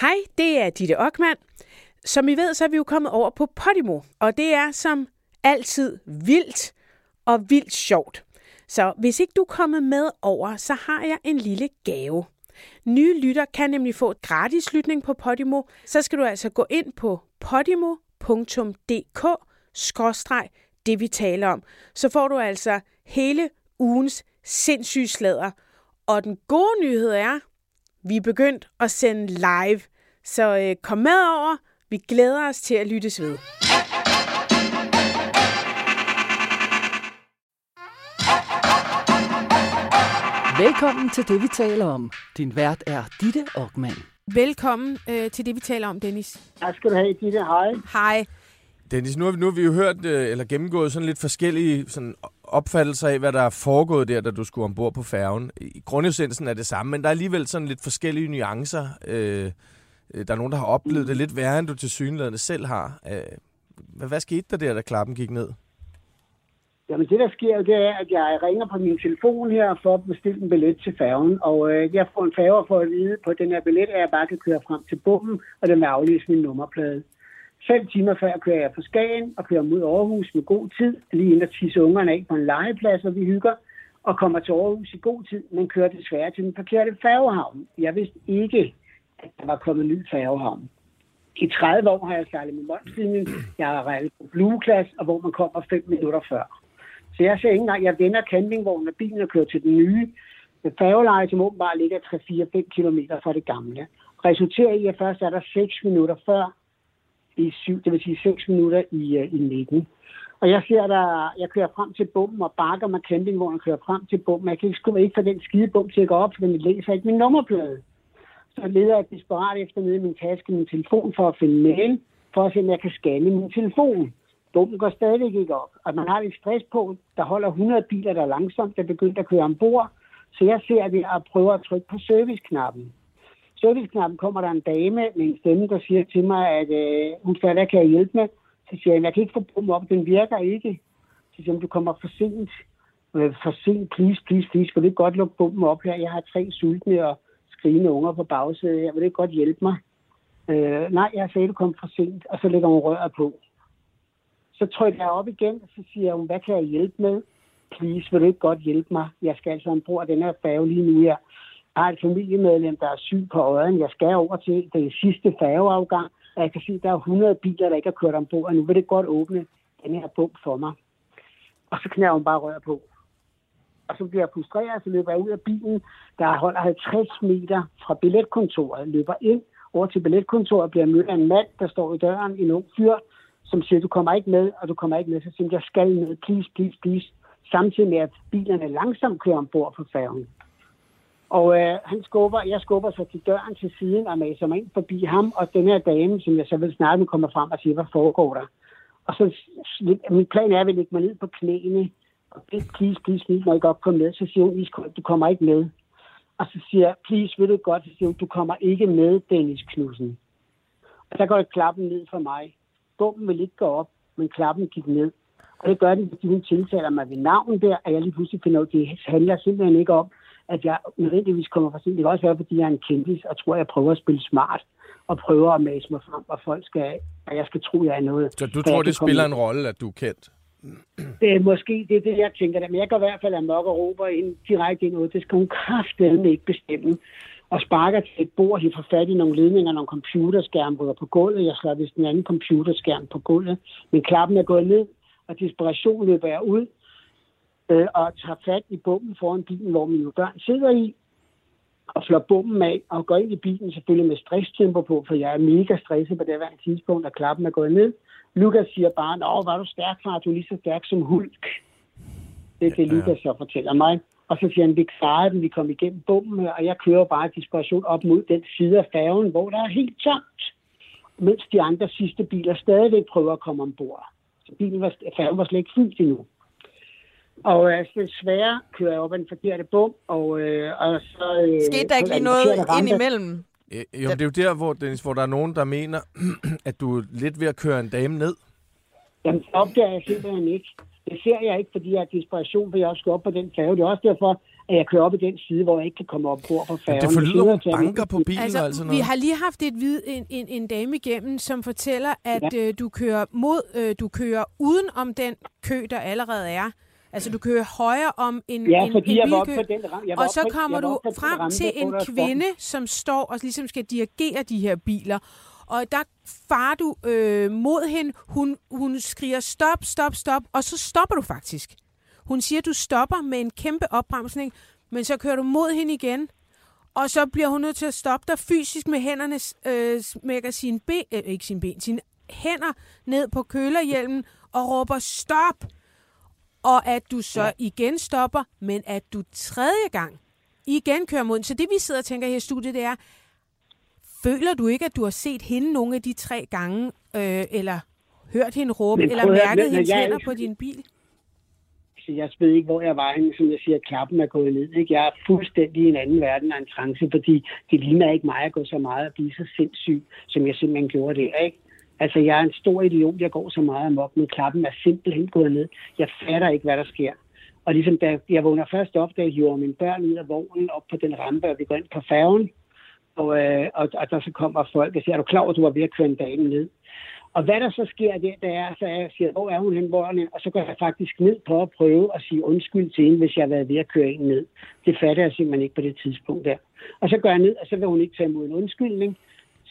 Hej, det er Ditte Ockmann. Som I ved, så er vi jo kommet over på Podimo, og det er som altid vildt og vildt sjovt. Så hvis ikke du er kommet med over, så har jeg en lille gave. Nye lytter kan nemlig få et gratis lytning på Podimo. Så skal du altså gå ind på podimo.dk det vi taler om. Så får du altså hele ugens sindssyge slader. Og den gode nyhed er, vi er begyndt at sende live. Så øh, kom med over. Vi glæder os til at lyttes ved. Velkommen til det, vi taler om. Din vært er Ditte Ockmann. Velkommen øh, til det, vi taler om, Dennis. Tak skal du have, Ditte. Hej. Hej. Dennis, nu har, vi, nu har vi jo hørt, øh, eller gennemgået sådan lidt forskellige sådan opfattelse af, hvad der er foregået der, da du skulle ombord på færgen. I grundessensen er det samme, men der er alligevel sådan lidt forskellige nuancer. Øh, øh der er nogen, der har oplevet det lidt værre, end du til synlædende selv har. hvad, hvad skete der der, da klappen gik ned? Jamen det, der sker, det er, at jeg ringer på min telefon her for at bestille en billet til færgen. Og øh, jeg får en færge for at vide på den her billet, at jeg bare kan køre frem til bommen, og den vil aflæse min nummerplade. Fem timer før kører jeg på Skagen og kører mod Aarhus med god tid, lige inden at tisse ungerne af på en legeplads, og vi hygger, og kommer til Aarhus i god tid, men kører desværre til den forkerte færgehavn. Jeg vidste ikke, at der var kommet en ny færgehavn. I 30 år har jeg sejlet med Molslinjen. Jeg har rejlet på Blue Class, og hvor man kommer 5 minutter før. Så jeg ser ikke engang, jeg vender campingvognen og bilen og kører til den nye færgeleje, som åbenbart ligger 3-4-5 km fra det gamle. Resulterer i, at først er der 6 minutter før i 7, det vil sige seks minutter i, uh, i 19. Og jeg ser der, jeg kører frem til bomben og bakker med campingvognen og kører frem til bomben. Jeg kan ikke, ikke for den skide bum til at gå op, for den læser ikke min nummerplade. Så leder jeg desperat efter nede i min taske min telefon for at finde mail, for at se, om jeg kan scanne min telefon. Bomben går stadig ikke op. Og man har et stress på, der holder 100 biler, der er langsomt, der begynder at køre ombord. Så jeg ser det og prøver at trykke på serviceknappen. Serviceknappen kommer der en dame med en stemme, der siger til mig, at øh, hun spørger, hvad kan jeg hjælpe med? Så siger jeg, jeg kan ikke få bomben op, den virker ikke. Så siger hun, du kommer for sent. Øh, for sent, please, please, please. Vil du ikke godt lukke bomben op her? Jeg har tre sultne og skrigende unger på bagsædet. Jeg vil ikke godt hjælpe mig? Øh, nej, jeg sagde, du kom for sent. Og så lægger hun røret på. Så trykker jeg op igen, og så siger hun, hvad kan jeg hjælpe med? Please, vil du ikke godt hjælpe mig? Jeg skal altså ombord den her færge lige nu. her har et familiemedlem, der er syg på øjen. Jeg skal over til den sidste færgeafgang, og jeg kan se, at der er 100 biler, der ikke har kørt ombord, og nu vil det godt åbne den her bump for mig. Og så knæver hun bare rør på. Og så bliver jeg frustreret, så løber jeg ud af bilen, der holder 50 meter fra billetkontoret, løber ind over til billetkontoret, bliver mødt af en mand, der står i døren, en ung fyr, som siger, du kommer ikke med, og du kommer ikke med. Så siger jeg, skal med, please, please, please. Samtidig med, at bilerne langsomt kører ombord på færgen. Og øh, han skubber, jeg skubber så til døren til siden og maser mig ind forbi ham, og den her dame, som jeg så vil snakke med, kommer frem og siger, hvad foregår der? Og så, min plan er at lægge mig ned på knæene, og please, please, please, må jeg godt komme med. Så siger hun, du kommer ikke med. Og så siger jeg, please, vil du godt? Så siger hun, du kommer ikke med, Dennis Knudsen. Og der går det klappen ned for mig Bummen vil ikke gå op, men klappen gik ned. Og det gør det, fordi hun tiltaler mig ved navn der, at jeg lige pludselig finder ud af, det handler simpelthen ikke om, at jeg nødvendigvis kommer for sent. Det kan også være, fordi jeg er en kendis, og tror, jeg prøver at spille smart, og prøver at mase mig frem, og folk skal, at jeg skal tro, jeg er noget. Så du tror, det spiller en rolle, at du er kendt? Det er måske det, er det jeg tænker. Men jeg går i hvert fald amok og råber ind, direkte ind ud. Det skal hun kraftedeme ikke bestemme og sparker til et bord, hiver fat i nogle ledninger, nogle computerskærm ryger på gulvet. Jeg slår vist en anden computerskærm på gulvet. Men klappen er gået ned, og desperation løber jeg ud øh, og tager fat i bomben foran bilen, hvor mine børn sidder i, og slår bomben af og går ind i bilen selvfølgelig med stresstempo på, for jeg er mega stresset på det her tidspunkt, og klappen er gået ned. Lukas siger bare, Nå, var du stærk, far? Du er lige så stærk som Hulk. Det er det, Lukas så fortæller mig. Og så siger han, vi klarede den, vi kom igennem bomben her, og jeg kører bare desperation op mod den side af færgen, hvor der er helt tomt. Mens de andre sidste biler stadigvæk prøver at komme ombord. Så bilen var, færgen var slet ikke fyldt endnu. Og øh, desværre kører jeg op ad den forkerte bum, og, øh, og så... Øh, Skete der ikke lige noget ind imellem? Øh, jo, det er jo der, hvor, Dennis, hvor der er nogen, der mener, at du er lidt ved at køre en dame ned. Jamen, det opdager jeg simpelthen ikke. Det ser jeg ikke, fordi jeg har desperation, for jeg også skal op på den færge. Det er også derfor, at jeg kører op i den side, hvor jeg ikke kan komme op på for færgen. Det forlyder nogle banker på bilen altså, og alt sådan vi noget. har lige haft et vid, en, en, en dame igennem, som fortæller, at ja. øh, du kører mod, øh, du kører uden om den kø, der allerede er. Altså, du kører højre om en, Ja, en, fordi en jeg var oppe bilkø, på den ram- jeg var og så kommer du på den frem ramme, til en kvinde, som står og ligesom skal dirigere de her biler. Og der farer du øh, mod hende. Hun, hun skriger stop, stop, stop, og så stopper du faktisk. Hun siger, du stopper med en kæmpe opbremsning, men så kører du mod hende igen, og så bliver hun nødt til at stoppe dig fysisk med hænderne, øh, smækker sine ben, øh, ikke sine ben, sine hænder ned på kølerhjelmen og råber stop. Og at du så ja. igen stopper, men at du tredje gang igen kører mod. Så det vi sidder og tænker her i studiet, det er, føler du ikke, at du har set hende nogle af de tre gange, øh, eller hørt hende råbe, Men eller mærket når hendes jeg- hænder på din bil? Så jeg ved ikke, hvor jeg var henne, som jeg siger, klappen er gået ned. Ikke? Jeg er fuldstændig i en anden verden af en trance, fordi det ligner ikke mig at gå så meget og blive så sindssyg, som jeg simpelthen gjorde det. Ikke? Altså, jeg er en stor idiot, jeg går så meget amok, men klappen er simpelthen gået ned. Jeg fatter ikke, hvad der sker. Og ligesom da jeg vågner først op, da jeg hiver mine børn ud af vognen op på den rampe, og vi går ind på færgen, og, øh, og, og der så kommer folk og siger, er du klar over, at du var ved at køre en dame ned? Og hvad der så sker der, det er, så jeg siger, hvor er hun hen, hvor er? Og så går jeg faktisk ned på at prøve at sige undskyld til hende, hvis jeg har været ved at køre en ned. Det fatter jeg simpelthen ikke på det tidspunkt der. Og så går jeg ned, og så vil hun ikke tage imod en undskyldning.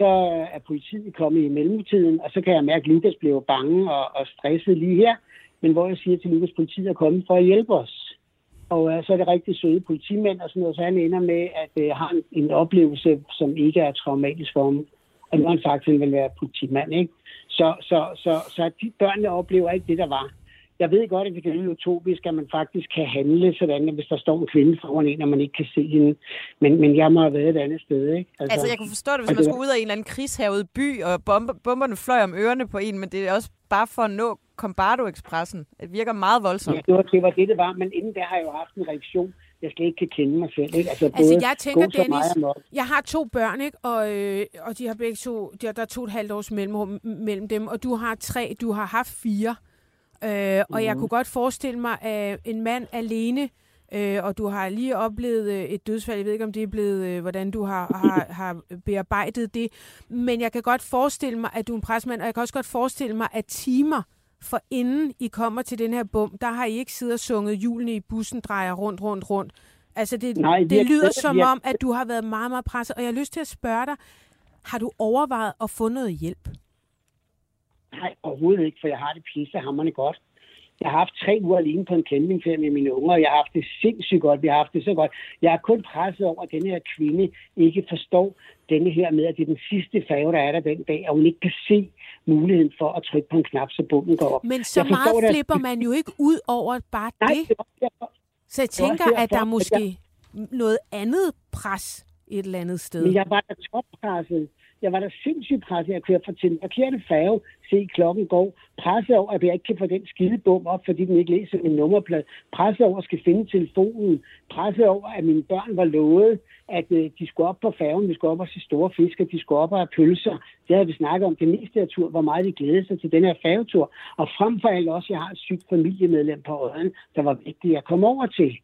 Så er politiet kommet i mellemtiden, og så kan jeg mærke, at Lukas blev bange og, og stresset lige her. Men hvor jeg siger til Lukas, politiet er kommet for at hjælpe os. Og øh, så er det rigtig søde politimænd og sådan noget, så han ender med at øh, har en, en oplevelse, som ikke er traumatisk for ham. Og nu har han sagt, at han vil være politimand, ikke? Så, så, så, så de børnene oplever ikke det, der var. Jeg ved godt, at det kan lyde utopisk, at man faktisk kan handle sådan, at hvis der står en kvinde foran en, og man ikke kan se hende. Men, men jeg må have været et andet sted, ikke? Altså, jeg kunne forstå det, hvis man skulle ud af en eller anden krigshavet by, og bomber, bomberne fløj om ørerne på en, men det er også bare for at nå Combardo-ekspressen. Det virker meget voldsomt. Ja, det var, det var det, det var, men inden der har jeg jo haft en reaktion, jeg slet ikke kan kende mig selv. Ikke? Altså, Altså, både jeg tænker, Dennis, jeg har to børn, ikke? Og, øh, og de har begge to, de har, der er to og et halvt års mellemrum mellem dem, og du har tre, du har haft fire. Øh, og Mhm. jeg kunne godt forestille mig, at en mand alene, øh, og du har lige oplevet øh, et dødsfald, jeg ved ikke, om det er blevet, øh, hvordan du har, har, har bearbejdet det, men jeg kan godt forestille mig, at du er en presmand, og jeg kan også godt forestille mig, at timer for inden I kommer til den her bum, der har I ikke siddet og sunget hjulene i bussen drejer rundt, rundt, rundt. Altså, det, Nej, det har- lyder som om, at du har været meget, meget presset, og jeg har lyst til at spørge dig, har du overvejet at få noget hjælp? Nej, overhovedet ikke, for jeg har det pissehammerende godt. Jeg har haft tre uger alene på en campingferie med mine unger, og jeg har haft det sindssygt godt. Vi har haft det så godt. Jeg er kun presset over, at denne her kvinde ikke forstår denne her med, at det er den sidste færge, der er der den dag, og hun ikke kan se muligheden for at trykke på en knap, så bomben går op. Men så Jeg forstår meget det. flipper man jo ikke ud over bare Nej, det. det. Så jeg tænker, derfor, at der er at måske noget andet pres et eller andet sted. Men jeg var da toppresset. Jeg var da sindssygt presset. Jeg kørte fra til den forkerte færge. Se, klokken går. Presset over, at jeg ikke kan få den skide bum op, fordi den ikke læser min nummerplade. Presset over, at skal finde telefonen. Presset over, at mine børn var lovet, at øh, de skulle op på færgen. Vi skulle op og se store fisk, de skulle op og have pølser. Det havde vi snakket om det meste af tur, hvor meget de glædede sig til den her færgetur. Og frem for alt også, jeg har et sygt familiemedlem på øjen, der var vigtigt at komme over til.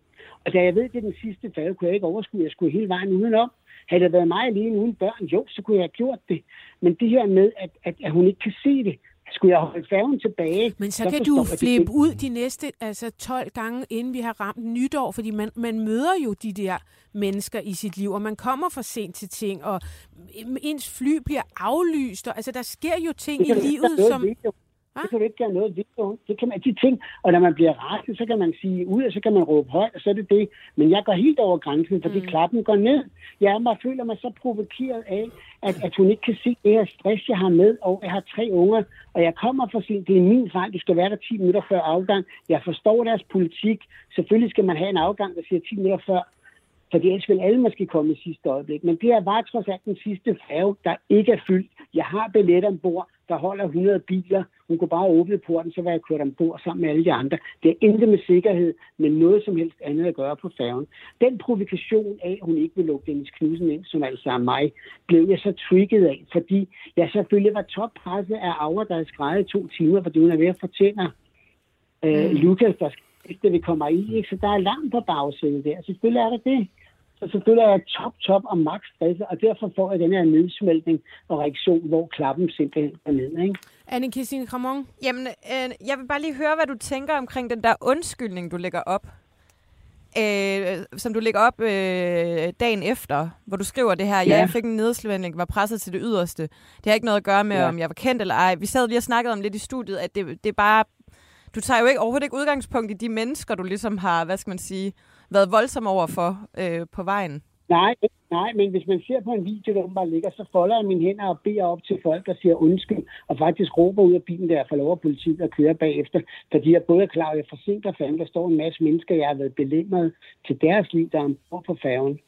Og da jeg ved, det er den sidste færge, kunne jeg ikke overskue. Jeg skulle hele vejen udenom. Havde det været mig alene uden børn, jo, så kunne jeg have gjort det. Men det her med, at, at, at hun ikke kan se det, skulle jeg holde færgen tilbage. Men så så kan du flippe ud de næste altså 12 gange, inden vi har ramt nytår, fordi man, man møder jo de der mennesker i sit liv, og man kommer for sent til ting, og ens fly bliver aflyst, og altså der sker jo ting i livet, som... noget Hva? Det kan du ikke gøre noget ved. Det kan man, de ting, og når man bliver rasende, så kan man sige ud, og så kan man råbe højt, og så er det det. Men jeg går helt over grænsen, fordi mm. klappen går ned. Jeg mig, føler mig så provokeret af, at, at hun ikke kan se det her stress, jeg har med, og jeg har tre unger, og jeg kommer for sent. Det er min fejl, du skal være der 10 minutter før afgang. Jeg forstår deres politik. Selvfølgelig skal man have en afgang, der siger 10 minutter før. Fordi ellers vil alle måske komme i sidste øjeblik. Men det her var trods alt den sidste færge, der ikke er fyldt. Jeg har billet ombord, der holder 100 biler. Hun kunne bare åbne porten, så var jeg kørt ombord sammen med alle de andre. Det er intet med sikkerhed, men noget som helst andet at gøre på færgen. Den provokation af, at hun ikke vil lukke Dennis Knudsen ind, som altså er mig, blev jeg så trigget af, fordi jeg selvfølgelig var toppresset af Aura, der havde skrevet i to timer, fordi hun er ved at fortælle øh, Lukas, der det vi kommer i. Ikke? Så der er langt på bagsædet der. Selvfølgelig er det det. Så selvfølgelig er jeg top, top og max stresset, og derfor får jeg den her nedsmeltning og reaktion, hvor klappen simpelthen er ned. Ikke? anne Christine Kramon? Jamen, øh, jeg vil bare lige høre, hvad du tænker omkring den der undskyldning, du lægger op. Øh, som du lægger op øh, dagen efter, hvor du skriver det her, ja, Ja. jeg fik en nedslævning, var presset til det yderste. Det har ikke noget at gøre med, Ja. om jeg var kendt eller ej. Vi sad lige og snakkede om lidt i studiet, at det, det er bare... Du tager jo ikke overhovedet ikke udgangspunkt i de mennesker, du ligesom har, hvad skal man sige, været voldsom over for øh, på vejen. Nej, nej, men hvis man ser på en video, der bare ligger, så folder jeg mine hænder og beder op til folk, der siger undskyld, og faktisk råber ud af bilen, der får lov af politiet at køre bagefter, fordi jeg både er klar, at jeg forsinker fanden, der står en masse mennesker, jeg har været belemret til deres liv, der er ombord på færgen.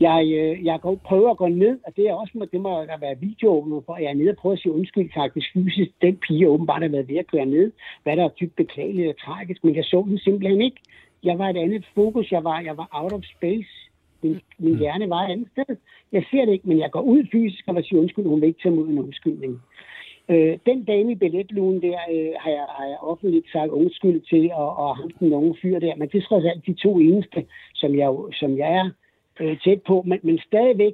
Jeg, øh, jeg går, prøver at gå ned, og det er også det må der være videoåbner for. Jeg er nede og prøver at sige undskyld faktisk fysisk. Den pige åbenbart har været ved at køre ned, hvad der er dybt beklageligt og tragisk, men jeg så den simpelthen ikke. Jeg var et andet fokus, jeg var, jeg var out of space. Min, min hjerne var et andet sted. Jeg ser det ikke, men jeg går ud fysisk og vil sige undskyld, hun vil ikke tage imod en undskyldning. Øh, den dame i billetlugen der, øh, har, jeg, har jeg offentligt sagt undskyld til, og, og ham den unge fyr der. Men det er trods alt de to eneste, som jeg, som jeg er øh, tæt på. Men, men stadigvæk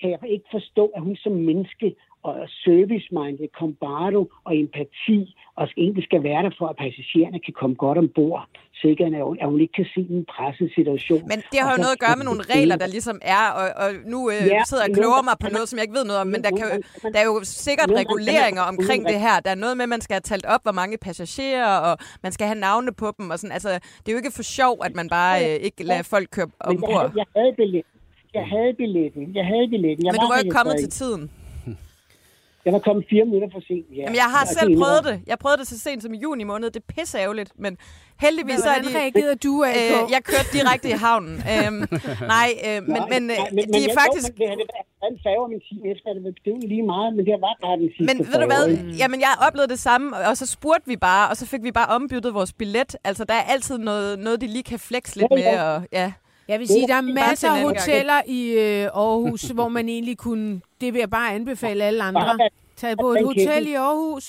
kan jeg ikke forstå, at hun som menneske og service-minded, kombardo og empati, og egentlig skal være der for, at passagererne kan komme godt ombord. Sikkert, at hun, at hun ikke kan se en presset situation. Men det har jo noget at gøre med nogle regler, der ligesom er, og, og nu øh, Ja, sidder jeg og kloger mig på noget, som jeg ikke ved noget om, men der, kan, der er jo sikkert reguleringer omkring det her. Der er noget med, at man skal have talt op, hvor mange passagerer, og man skal have navne på dem. Og sådan. Altså, det er jo ikke for sjov, at man bare øh, ikke lader folk køre Men jeg, ombord. havde- jeg havde billet. Jeg havde billetten. Jeg havde billetten. Jeg Men du var jo ikke kommet til tiden. Jeg var kommet fire minutter for sent. Ja. Jamen, jeg har Og selv prøvet det. Jeg prøvede det så sent som i juni måned. Det er pisseærgerligt, men heldigvis så er de... reagerede du af på? Øh, jeg kørte direkte i havnen. Øhm, nej, øh, men, men, øh, de er jeg, faktisk... Men det havde en færge om en time efter, det var lige meget, men det var bare den sidste Men ved du hvad? færge. Jamen, jeg oplevede det samme, og så spurgte vi bare, og så fik vi bare ombyttet vores billet. Altså, der er altid noget, noget de lige kan flexe lidt Ja, med, og ja. Jeg vil sige, der er Bare masser af hoteller i øh, Aarhus, hvor man egentlig kunne... Det vil jeg bare anbefale alle andre. Bare- Tag på et hotel i Aarhus.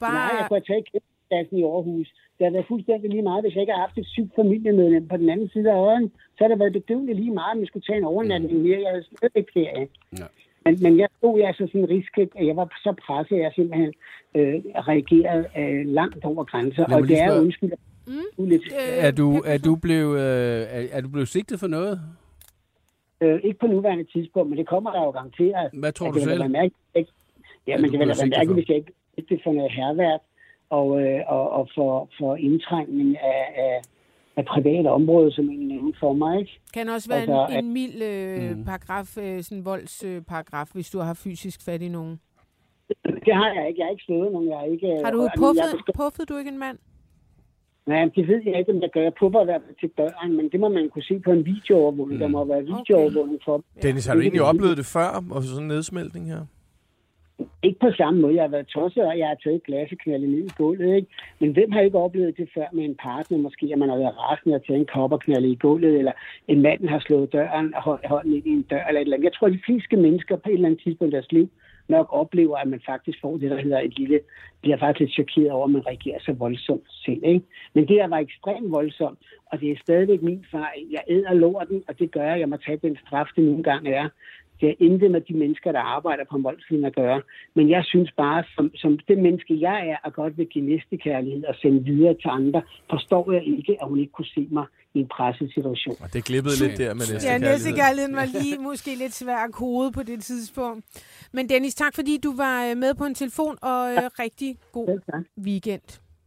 Nej, jeg Bare... kunne have taget kæmpepladsen i Aarhus. Det har været fuldstændig lige meget, hvis jeg ikke har haft et sygt familiemedlem på den anden side af øjen. Så har det været bedøvende lige meget, om jeg skulle tage en overnatning mere. Jeg havde slet ikke ferie. Ja. Men, men jeg stod altså sådan en at jeg var så presset, at jeg simpelthen øh, reagerede øh, langt over grænser. Og det er spørge- undskyld. Mm. Lidt, Er du, er du blevet, øh, er, er du blevet sigtet for noget? øh, ikke på nuværende tidspunkt, men det kommer der jo garanteret. Hvad tror At du selv? mærkeligt, ikke? Ja, At men du det vil da være for? hvis jeg ikke det for noget herværk og, øh, og, og for, for indtrængning af, af, af private områder, som en nævnte for mig. Ikke? Kan også være Altså, en, en mild øh, Mm. paragraf, øh, sådan voldsparagraf, hvis du har fysisk fat i nogen. Det har jeg ikke. Jeg har ikke slået nogen. Jeg har, ikke, Har du jeg puffet, forstår- puffet du ikke en mand? Nej, det ved jeg ikke, om jeg gør. Jeg puffer i hvert fald til døren, men det må man kunne se på en videoovervågning. Mm. Der må være videoovervågning for Dennis, har du egentlig oplevet det før, og sådan en nedsmeltning her? Ikke på samme måde. Jeg har været tosset, og jeg har taget glas og knaldet ned i gulvet. Ikke? Men hvem har ikke oplevet det før med en partner? Måske at man har været rasende og taget en kop og knaldet i gulvet, eller en mand har slået døren og holdt hånden ind i en dør. Eller et eller andet. Jeg tror, at de fleste mennesker på et eller andet tidspunkt i deres liv nok oplever, at man faktisk får det, der hedder et lille... Bliver faktisk lidt chokeret over, at man reagerer så voldsomt selv. Ikke? Men det her var ekstremt voldsomt, og det er stadigvæk min fejl. Jeg æder lorten, og det gør jeg. Jeg må tage den straf, det nogle gange er. Det er intet med de mennesker, der arbejder på voldslinjen at gøre. Men jeg synes bare, som, som det menneske, jeg er, og godt vil give næstekærlighed og sende videre til andre, forstår jeg ikke, at hun ikke kunne se mig i en presset situation. Og det glippede lidt der med næste Ja, næstekærligheden var lige måske lidt svær at kode på det tidspunkt. Men Dennis, tak fordi du var øh, med på en telefon, og øh, rigtig god weekend.